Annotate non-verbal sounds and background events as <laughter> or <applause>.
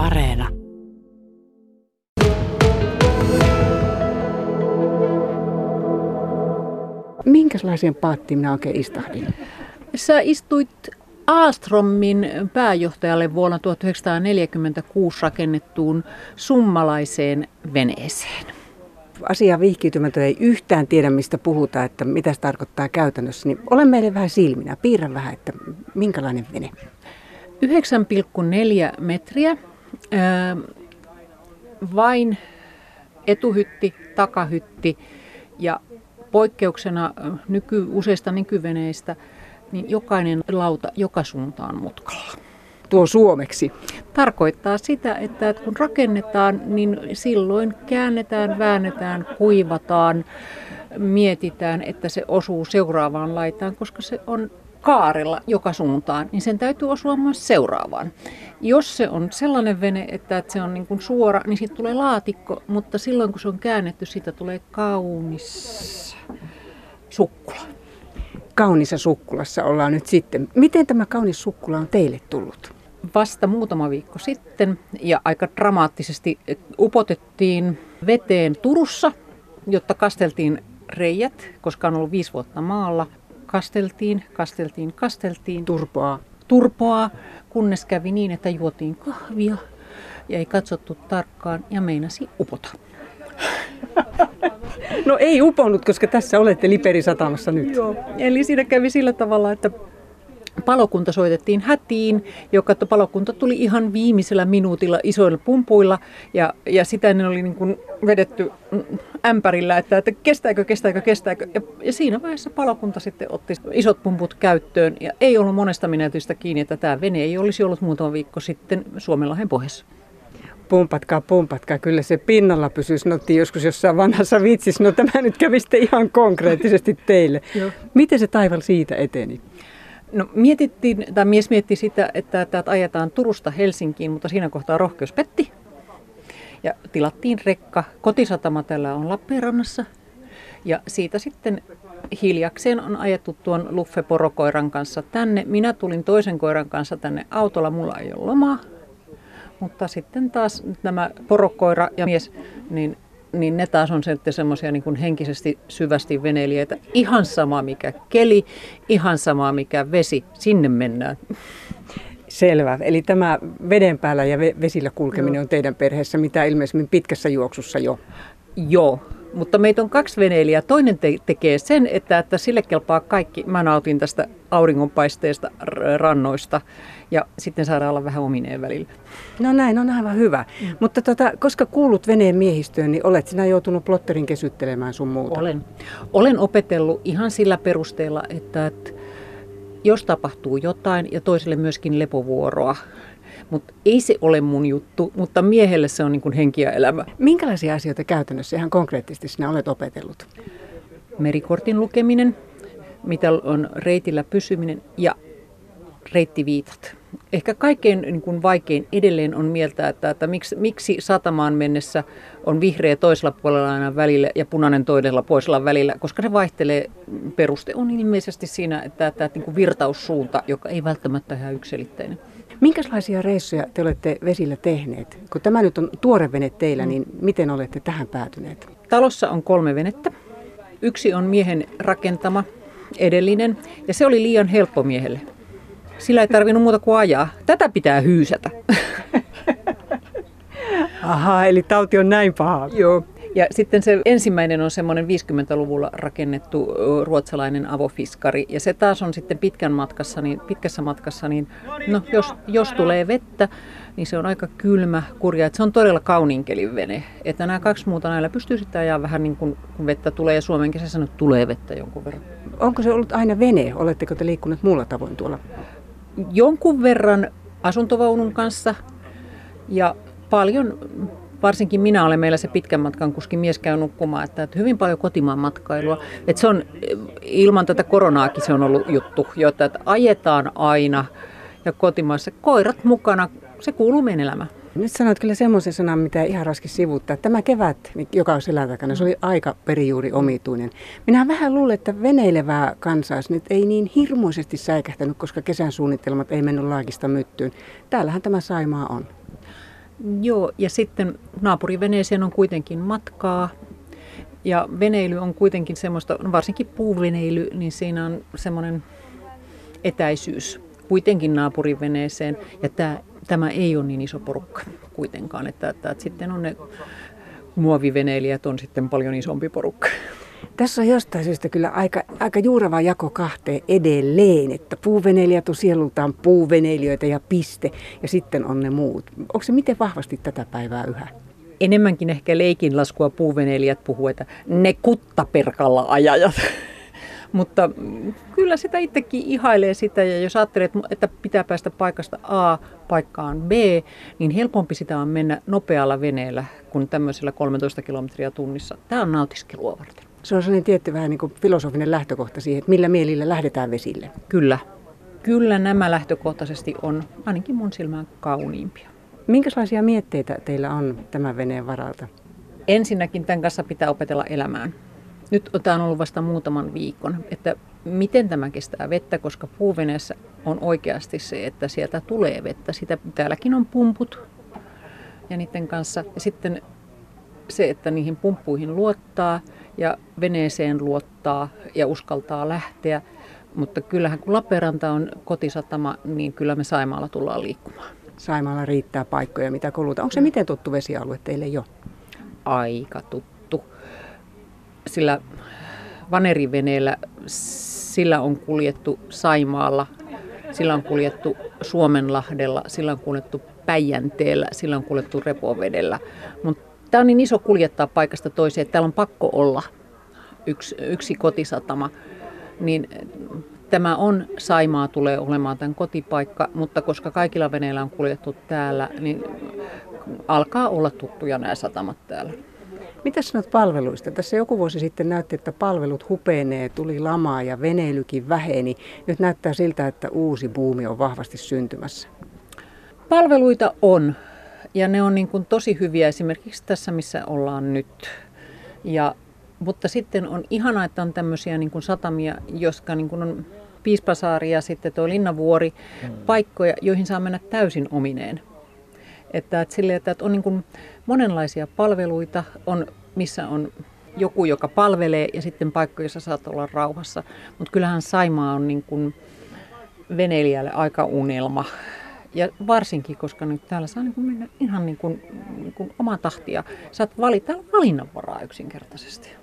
Areena. Minkälaisen paattiin minä oikein istahdin? Sä istuit Aastromin pääjohtajalle vuonna 1946 rakennettuun summalaiseen veneeseen. Asia vihkiytymätön ei yhtään tiedä, mistä puhutaan, että mitä se tarkoittaa käytännössä. Niin ole meille vähän silminä, piirrä vähän, että minkälainen vene. 9,4 metriä, vain etuhytti, takahytti ja poikkeuksena nyky, useista nykyveneistä, niin jokainen lauta joka suuntaan mutkalla. Tuo suomeksi. Tarkoittaa sitä, että kun rakennetaan, niin silloin käännetään, väännetään, kuivataan, mietitään, että se osuu seuraavaan laitaan, koska se on kaarella joka suuntaan, niin sen täytyy osua myös seuraavaan. Jos se on sellainen vene, että se on niin kuin suora, niin siitä tulee laatikko, mutta silloin kun se on käännetty, siitä tulee kaunis sukkula. Kaunissa sukkulassa ollaan nyt sitten. Miten tämä kaunis sukkula on teille tullut? Vasta muutama viikko sitten ja aika dramaattisesti upotettiin veteen Turussa, jotta kasteltiin reijät, koska on ollut viisi vuotta maalla. Kasteltiin, kasteltiin, kasteltiin. Turpoa. Turpoa, kunnes kävi niin, että juotiin kahvia ja ei katsottu tarkkaan ja meinasi upota. <laughs> No ei uponut, koska tässä olette Liperisatamassa nyt. Joo, eli siinä kävi sillä tavalla, että palokunta soitettiin hätiin, joka palokunta tuli ihan viimeisellä minuutilla isoilla pumpuilla ja, ja sitä ne oli niin kuin vedetty ämpärillä, että, että kestääkö, kestääkö, kestääkö. Ja, ja siinä vaiheessa palokunta sitten otti isot pumput käyttöön ja ei ollut monesta minuutista kiinni, että tämä vene ei olisi ollut muutama viikko sitten Suomenlahden pohjassa pumpatkaa, pumpatkaa, kyllä se pinnalla pysyy, sanottiin joskus jossain vanhassa vitsissä. No tämä nyt kävi sitten ihan konkreettisesti teille. <laughs> Miten se taival siitä eteni? No mietittiin, tai mies mietti sitä, että täältä ajetaan Turusta Helsinkiin, mutta siinä kohtaa rohkeus petti. Ja tilattiin rekka. Kotisatama täällä on Lappeenrannassa. Ja siitä sitten hiljakseen on ajettu tuon Luffe porokoiran kanssa tänne. Minä tulin toisen koiran kanssa tänne autolla, mulla ei ole lomaa. Mutta sitten taas nämä porokoira ja mies, niin, niin ne taas on sitten semmoisia niin henkisesti syvästi veneilijöitä. Ihan sama mikä keli, ihan sama mikä vesi, sinne mennään. Selvä. Eli tämä veden päällä ja vesillä kulkeminen Joo. on teidän perheessä mitä ilmeisesti pitkässä juoksussa jo. Joo, mutta meitä on kaksi veneilijää. Toinen te- tekee sen, että, että sille kelpaa kaikki. Mä nautin tästä auringonpaisteesta rannoista ja sitten saadaan olla vähän omineen välillä. No näin, on aivan hyvä. Mm. Mutta tota, koska kuulut veneen miehistöön, niin olet sinä joutunut plotterin kesyttelemään sun muuta? Olen. Olen opetellut ihan sillä perusteella, että, että jos tapahtuu jotain ja toiselle myöskin lepovuoroa, mutta ei se ole mun juttu, mutta miehelle se on niin kuin henki ja elämä. Minkälaisia asioita käytännössä ihan konkreettisesti sinä olet opetellut? Merikortin lukeminen, mitä on reitillä pysyminen ja reittiviitat. Ehkä kaikkein niin kuin vaikein edelleen on mieltä, että, että miksi, miksi satamaan mennessä on vihreä toisella puolella aina välillä ja punainen toisella poisella välillä, koska se vaihtelee. Peruste on ilmeisesti siinä, että, että, että niin kuin virtaussuunta, joka ei välttämättä ihan yksilitteinen. Minkälaisia reissuja te olette vesillä tehneet? Kun tämä nyt on tuore vene teillä, niin miten olette tähän päätyneet? Talossa on kolme venettä. Yksi on miehen rakentama, edellinen, ja se oli liian helppo miehelle. Sillä ei tarvinnut muuta kuin ajaa. Tätä pitää hyysätä. <laughs> Aha, eli tauti on näin paha. Joo. Ja sitten se ensimmäinen on semmoinen 50-luvulla rakennettu ruotsalainen avofiskari. Ja se taas on sitten pitkän matkassa, niin, pitkässä matkassa, niin no, jos, jos tulee vettä, niin se on aika kylmä, kurja. Että se on todella kauninkelin vene. Että nämä kaksi muuta näillä pystyy sitten ajaa vähän niin kuin kun vettä tulee. Ja Suomen kesässä nyt tulee vettä jonkun verran. Onko se ollut aina vene? Oletteko te liikkuneet muulla tavoin tuolla? Jonkun verran asuntovaunun kanssa ja paljon varsinkin minä olen meillä se pitkän matkan kuski mies käy nukkumaan, että, että hyvin paljon kotimaan matkailua. Että se on, ilman tätä koronaakin se on ollut juttu, jotta että ajetaan aina ja kotimaassa koirat mukana, se kuuluu meidän elämään. Nyt sanoit kyllä semmoisen sanan, mitä ihan raski sivuuttaa. Tämä kevät, joka on selän takana, se oli aika perijuuri omituinen. Minä vähän luulen, että veneilevää kansaa nyt ei niin hirmuisesti säikähtänyt, koska kesän suunnitelmat ei mennyt laakista myttyyn. Täällähän tämä Saimaa on. Joo, ja sitten naapuriveneeseen on kuitenkin matkaa. Ja veneily on kuitenkin semmoista, no varsinkin puuveneily, niin siinä on semmoinen etäisyys kuitenkin naapuriveneeseen. Ja tämä, tämä ei ole niin iso porukka kuitenkaan, että, että, että sitten on ne muoviveneilijät on sitten paljon isompi porukka. Tässä on jostain syystä kyllä aika, aika juurava jako kahteen edelleen, että puuveneilijät on sielultaan puuveneilijöitä ja piste, ja sitten on ne muut. Onko se miten vahvasti tätä päivää yhä? Enemmänkin ehkä leikinlaskua puuveneilijät puhuu, että ne kuttaperkalla ajajat. Mutta kyllä sitä itsekin ihailee sitä, ja jos ajattelee, että pitää päästä paikasta A paikkaan B, niin helpompi sitä on mennä nopealla veneellä kuin tämmöisellä 13 kilometriä tunnissa. Tämä on nautiskelua varten. Se on sellainen tietty vähän niin kuin filosofinen lähtökohta siihen, että millä mielillä lähdetään vesille. Kyllä. Kyllä nämä lähtökohtaisesti on ainakin mun silmään kauniimpia. Minkälaisia mietteitä teillä on tämän veneen varalta? Ensinnäkin tämän kanssa pitää opetella elämään. Nyt tämä on ollut vasta muutaman viikon, että miten tämä kestää vettä, koska puuveneessä on oikeasti se, että sieltä tulee vettä. Sitä, täälläkin on pumput ja niiden kanssa. Ja sitten se, että niihin pumppuihin luottaa ja veneeseen luottaa ja uskaltaa lähteä. Mutta kyllähän kun Lappeenranta on kotisatama, niin kyllä me Saimaalla tullaan liikkumaan. Saimaalla riittää paikkoja, mitä kuluta. Onko se miten tuttu vesialue teille jo? Aika tuttu. Sillä vaneriveneellä sillä on kuljettu Saimaalla, sillä on kuljettu Suomenlahdella, sillä on kuljettu Päijänteellä, sillä on kuljettu Repovedellä. Mutta Tämä on niin iso kuljettaa paikasta toiseen, että täällä on pakko olla yksi, yksi kotisatama. Niin tämä on, Saimaa tulee olemaan tämän kotipaikka, mutta koska kaikilla veneillä on kuljettu täällä, niin alkaa olla tuttuja nämä satamat täällä. Mitä sanot palveluista? Tässä joku vuosi sitten näytti, että palvelut hupenee, tuli lamaa ja veneilykin väheni. Nyt näyttää siltä, että uusi buumi on vahvasti syntymässä. Palveluita on. Ja ne on niin kuin tosi hyviä esimerkiksi tässä, missä ollaan nyt. Ja, mutta sitten on ihanaa, että on tämmöisiä niin kuin satamia, jotka niin kuin on Piispasaari ja sitten tuo Linnavuori, hmm. paikkoja, joihin saa mennä täysin omineen. Että, että, sille, että on niin kuin monenlaisia palveluita, on, missä on joku, joka palvelee ja sitten paikkoja, joissa saat olla rauhassa. Mutta kyllähän Saimaa on niin kuin veneilijälle aika unelma. Ja varsinkin, koska nyt täällä saa niin kuin mennä ihan niin kuin, niin kuin omaa tahtia. Saat valita valinnanvaraa yksinkertaisesti.